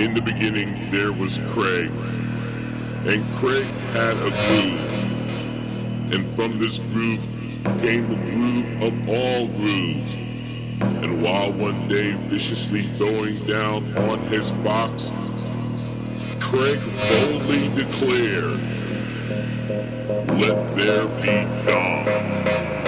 In the beginning, there was Craig, and Craig had a groove. And from this groove came the groove of all grooves. And while one day viciously throwing down on his box, Craig boldly declared, Let there be dawn.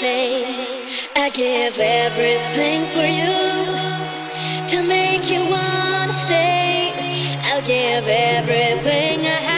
I give everything for you to make you wanna stay. I'll give everything I have.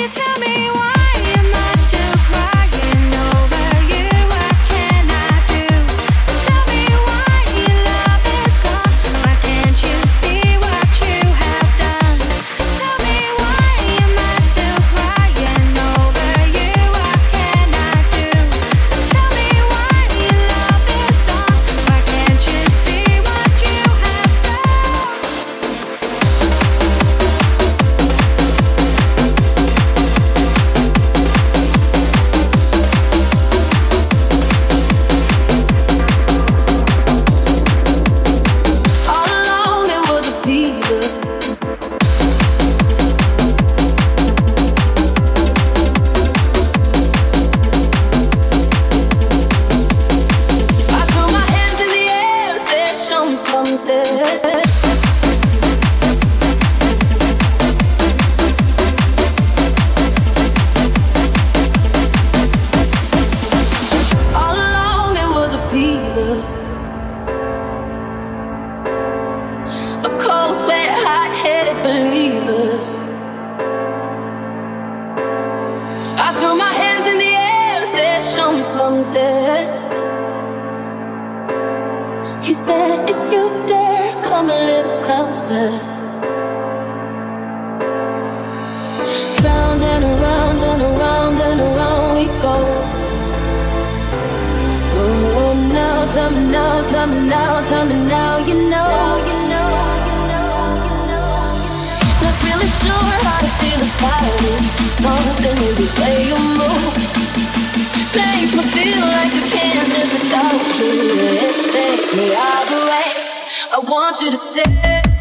guitar go. Oh, oh now, tell me now, tell me now, tell me now, you know, you know. really sure how to feel about it. Something in the way you move makes me feel like I can't live without you. It takes me all the way. I want you to stay.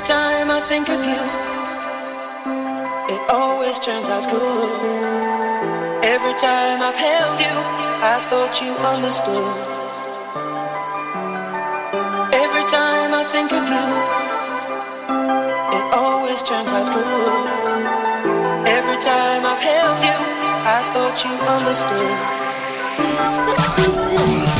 Every time I think of you, it always turns out good. Every time I've held you, I thought you understood. Every time I think of you, it always turns out good. Every time I've held you, I thought you understood.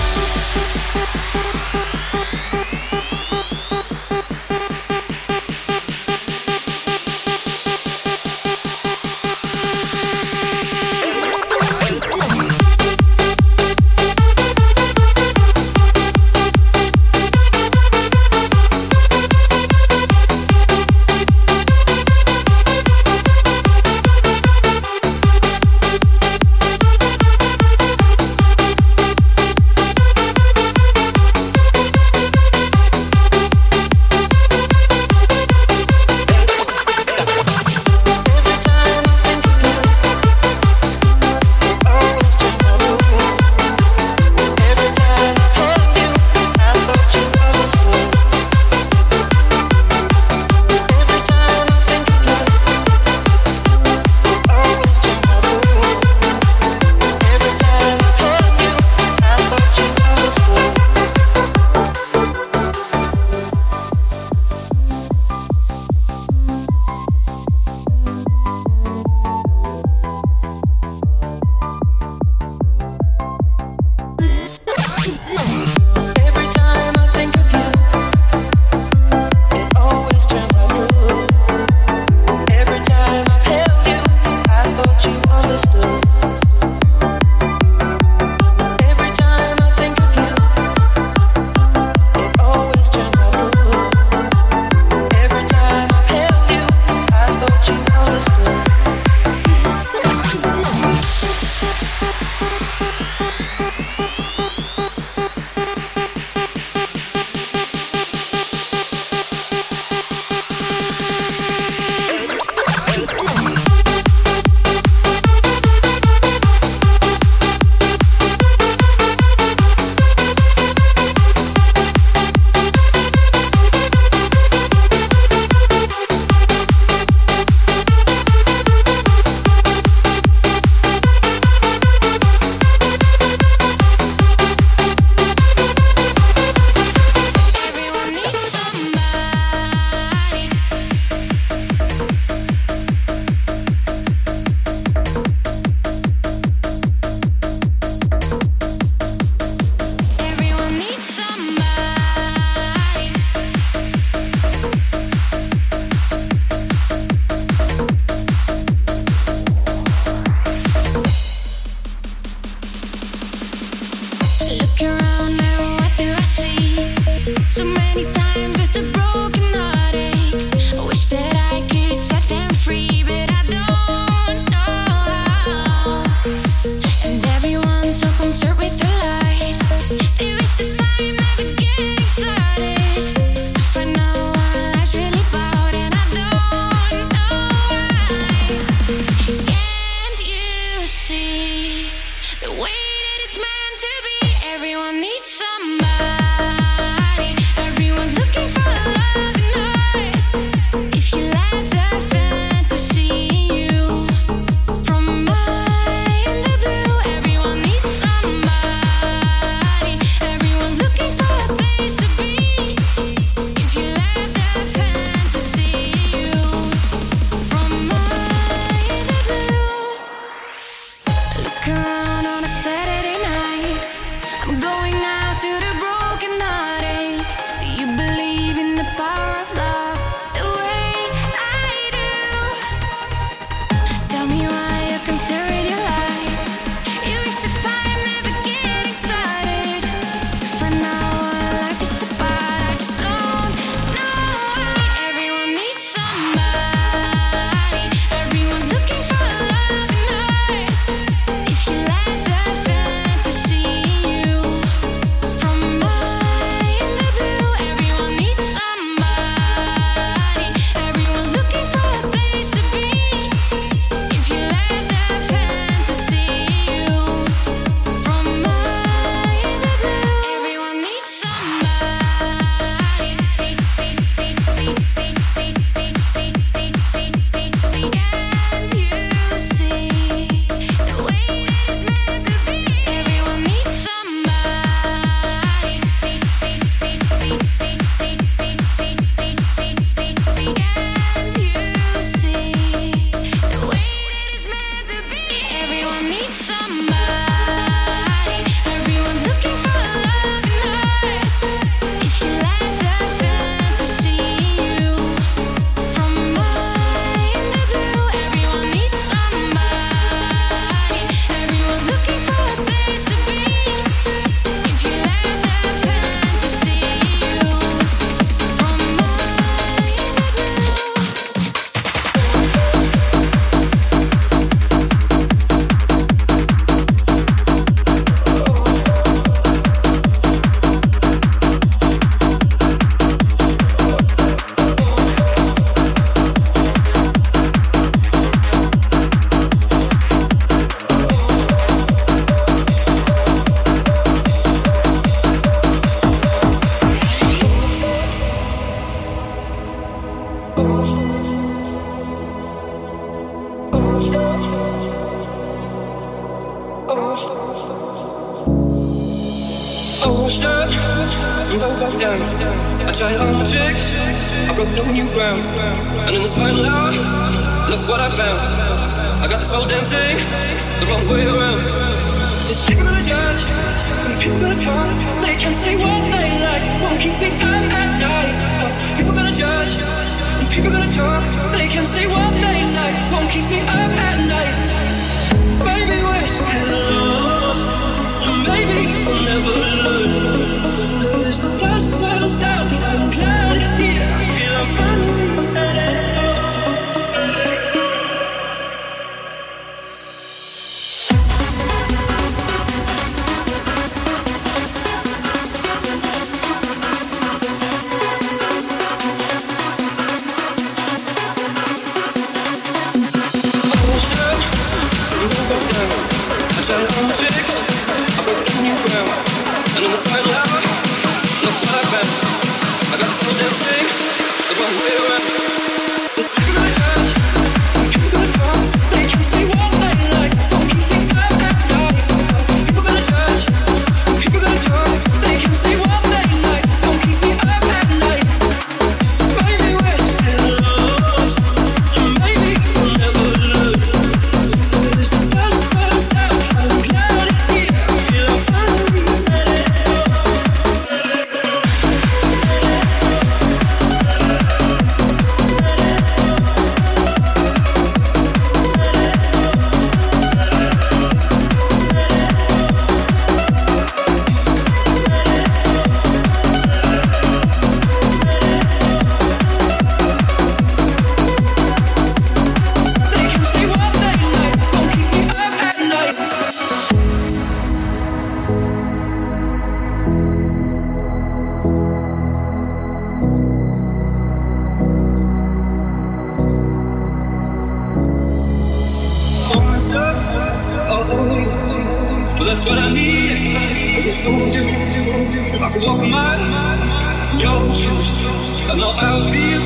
I goed. Maar gok mile. jouw schuld. En als hij viel,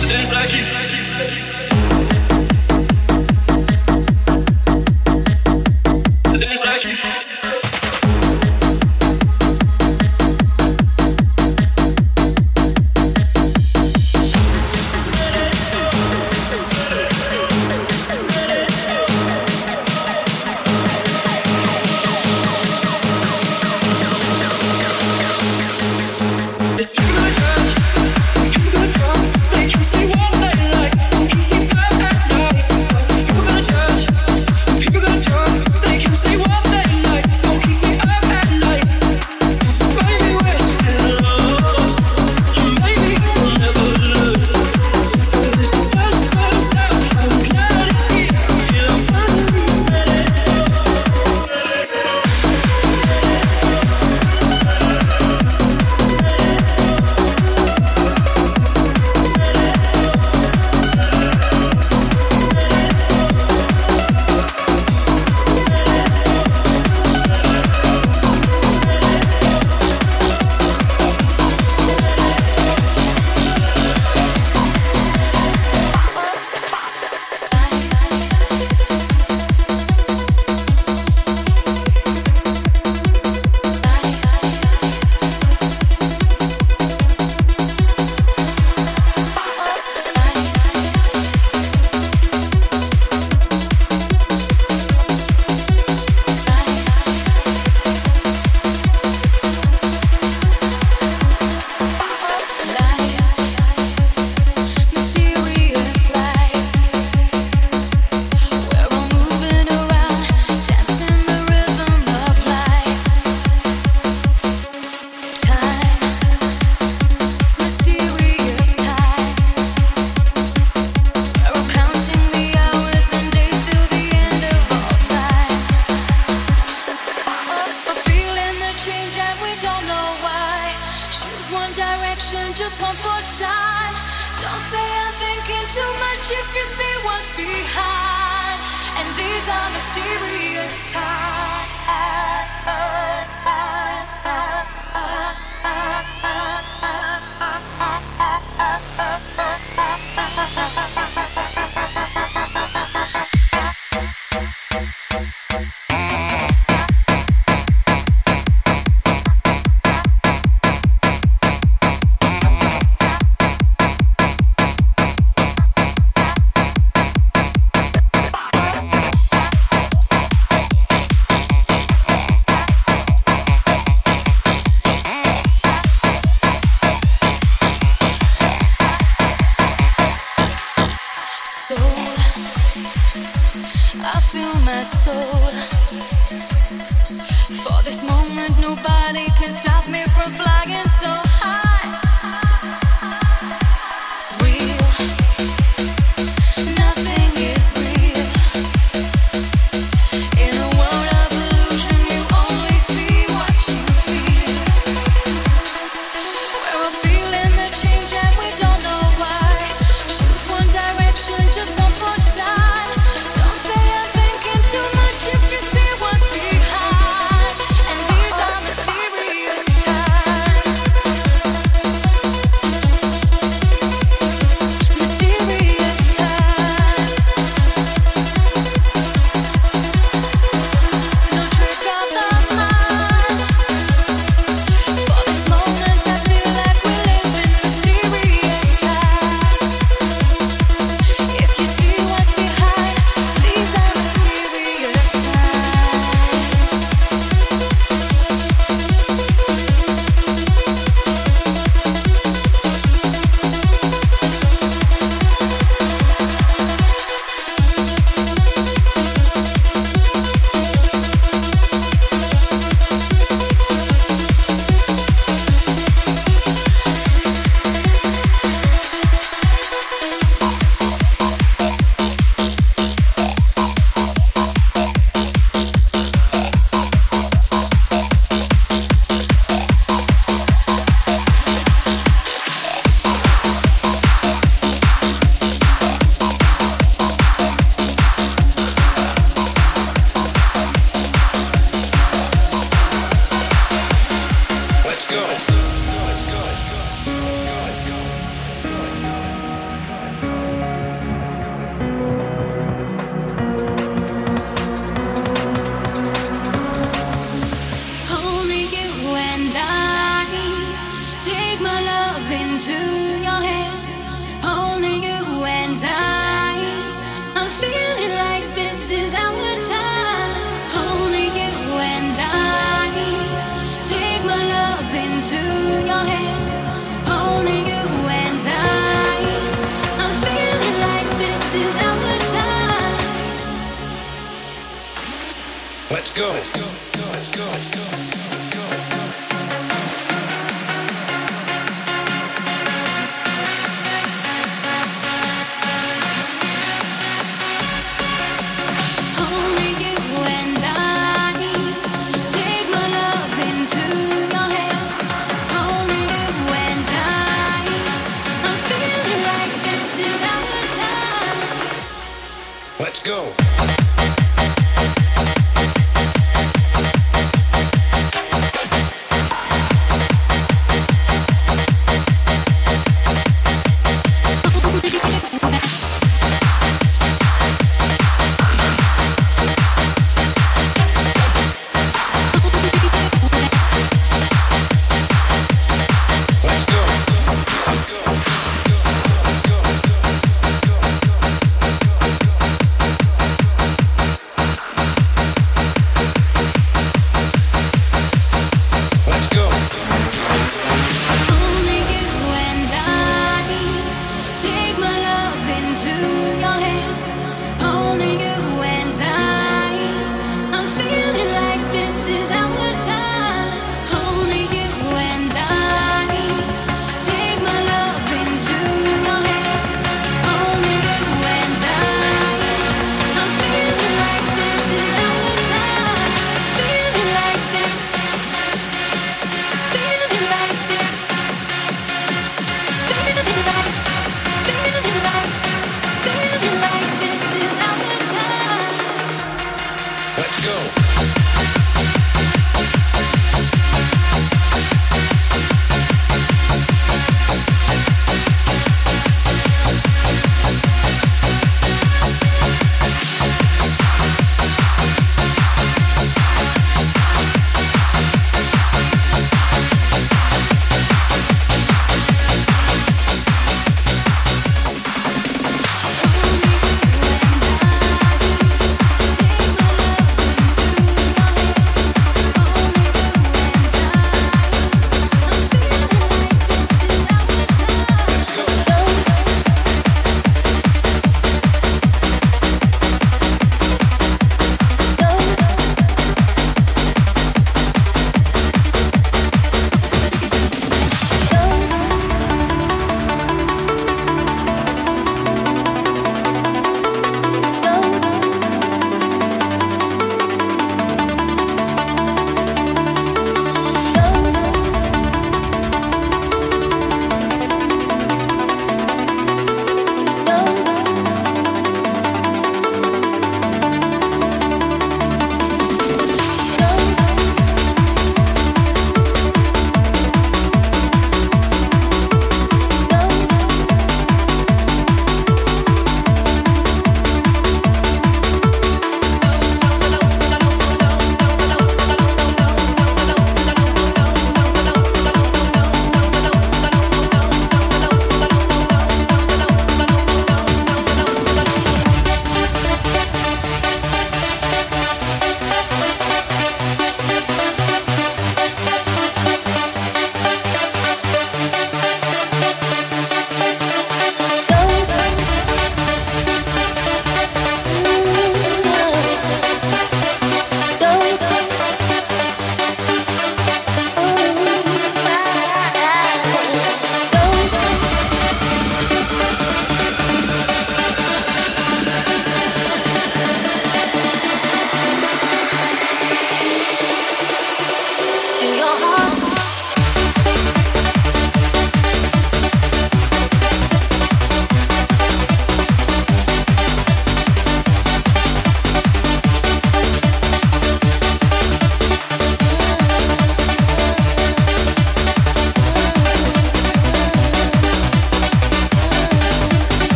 dan denk ik.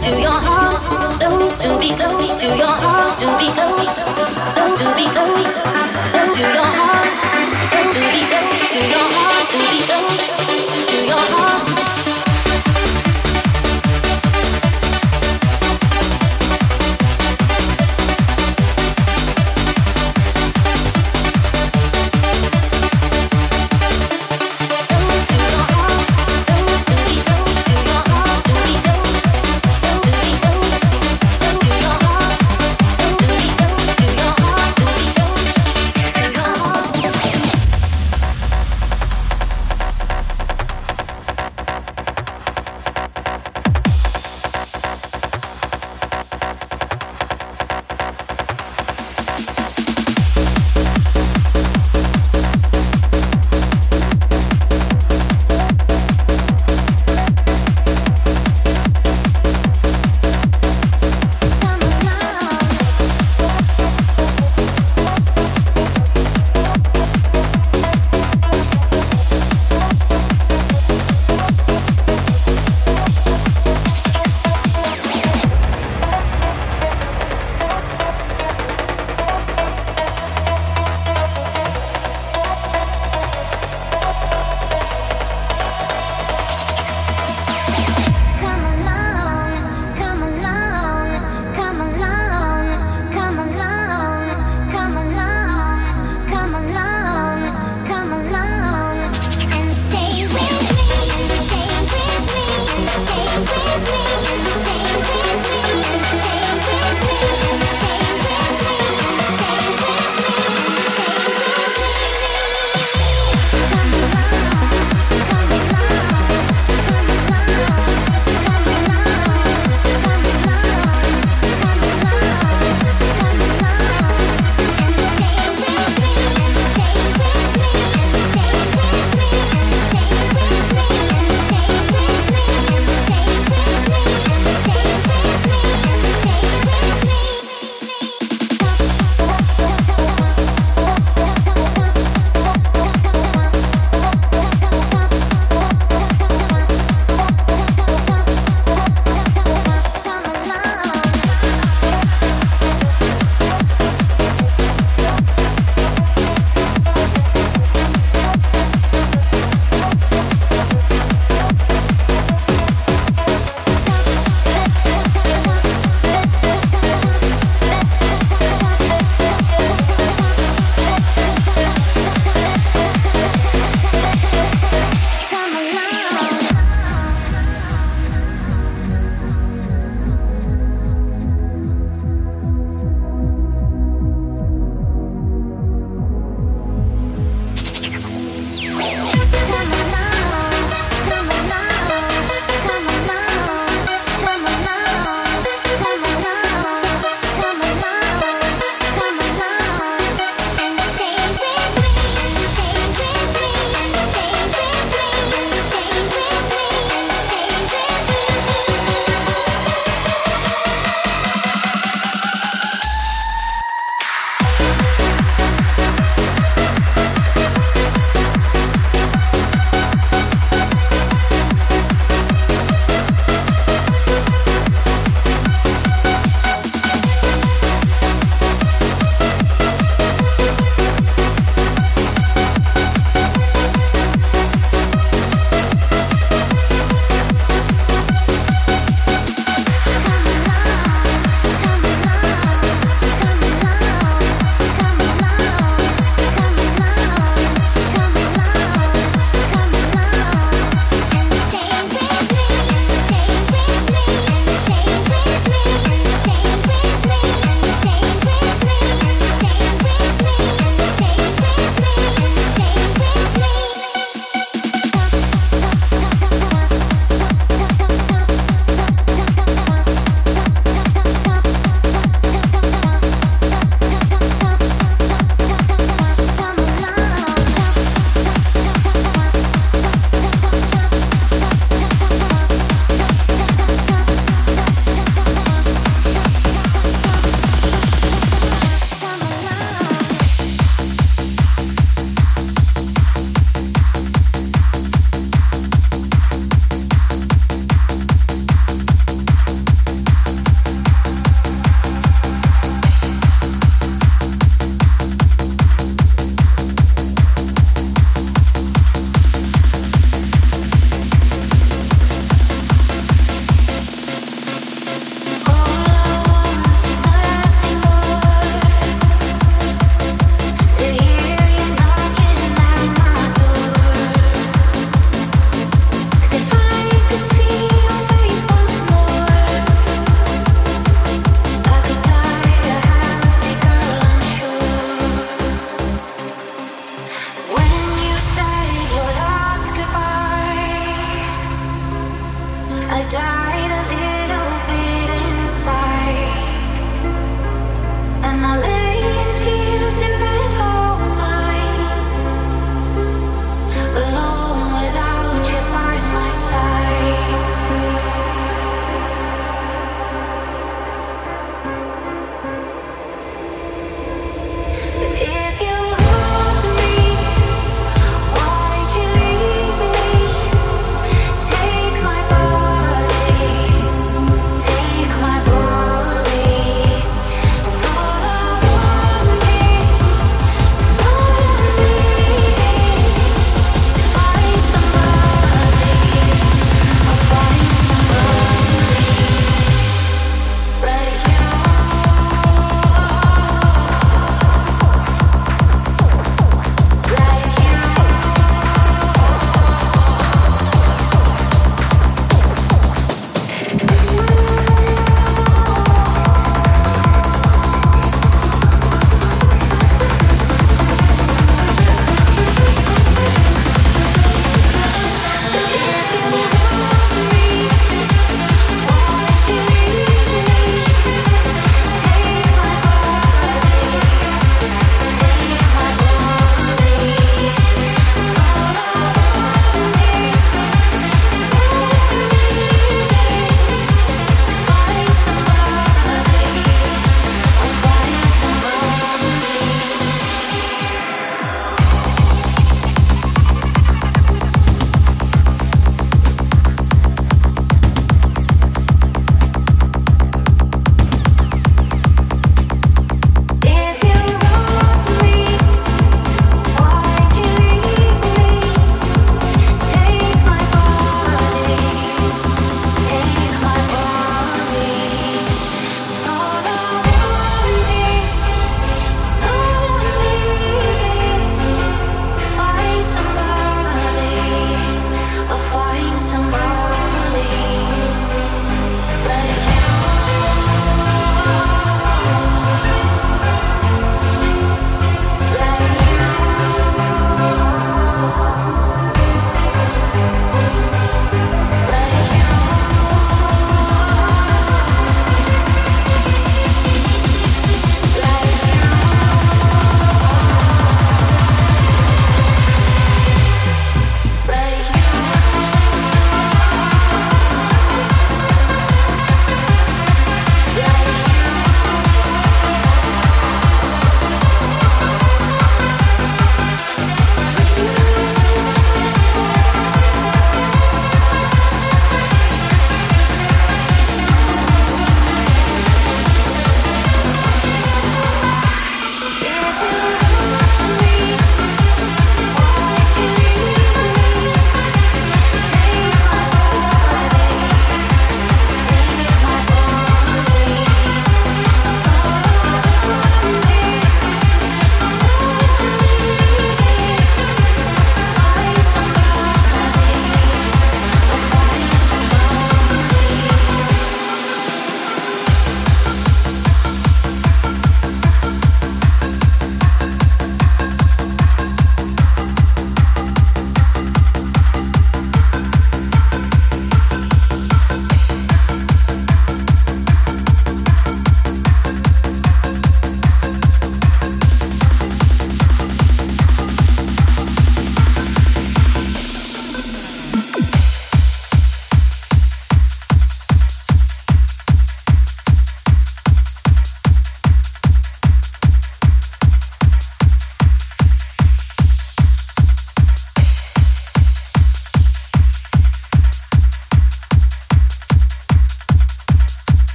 close to your heart, close to be close to your heart, to be close, to be close to your heart.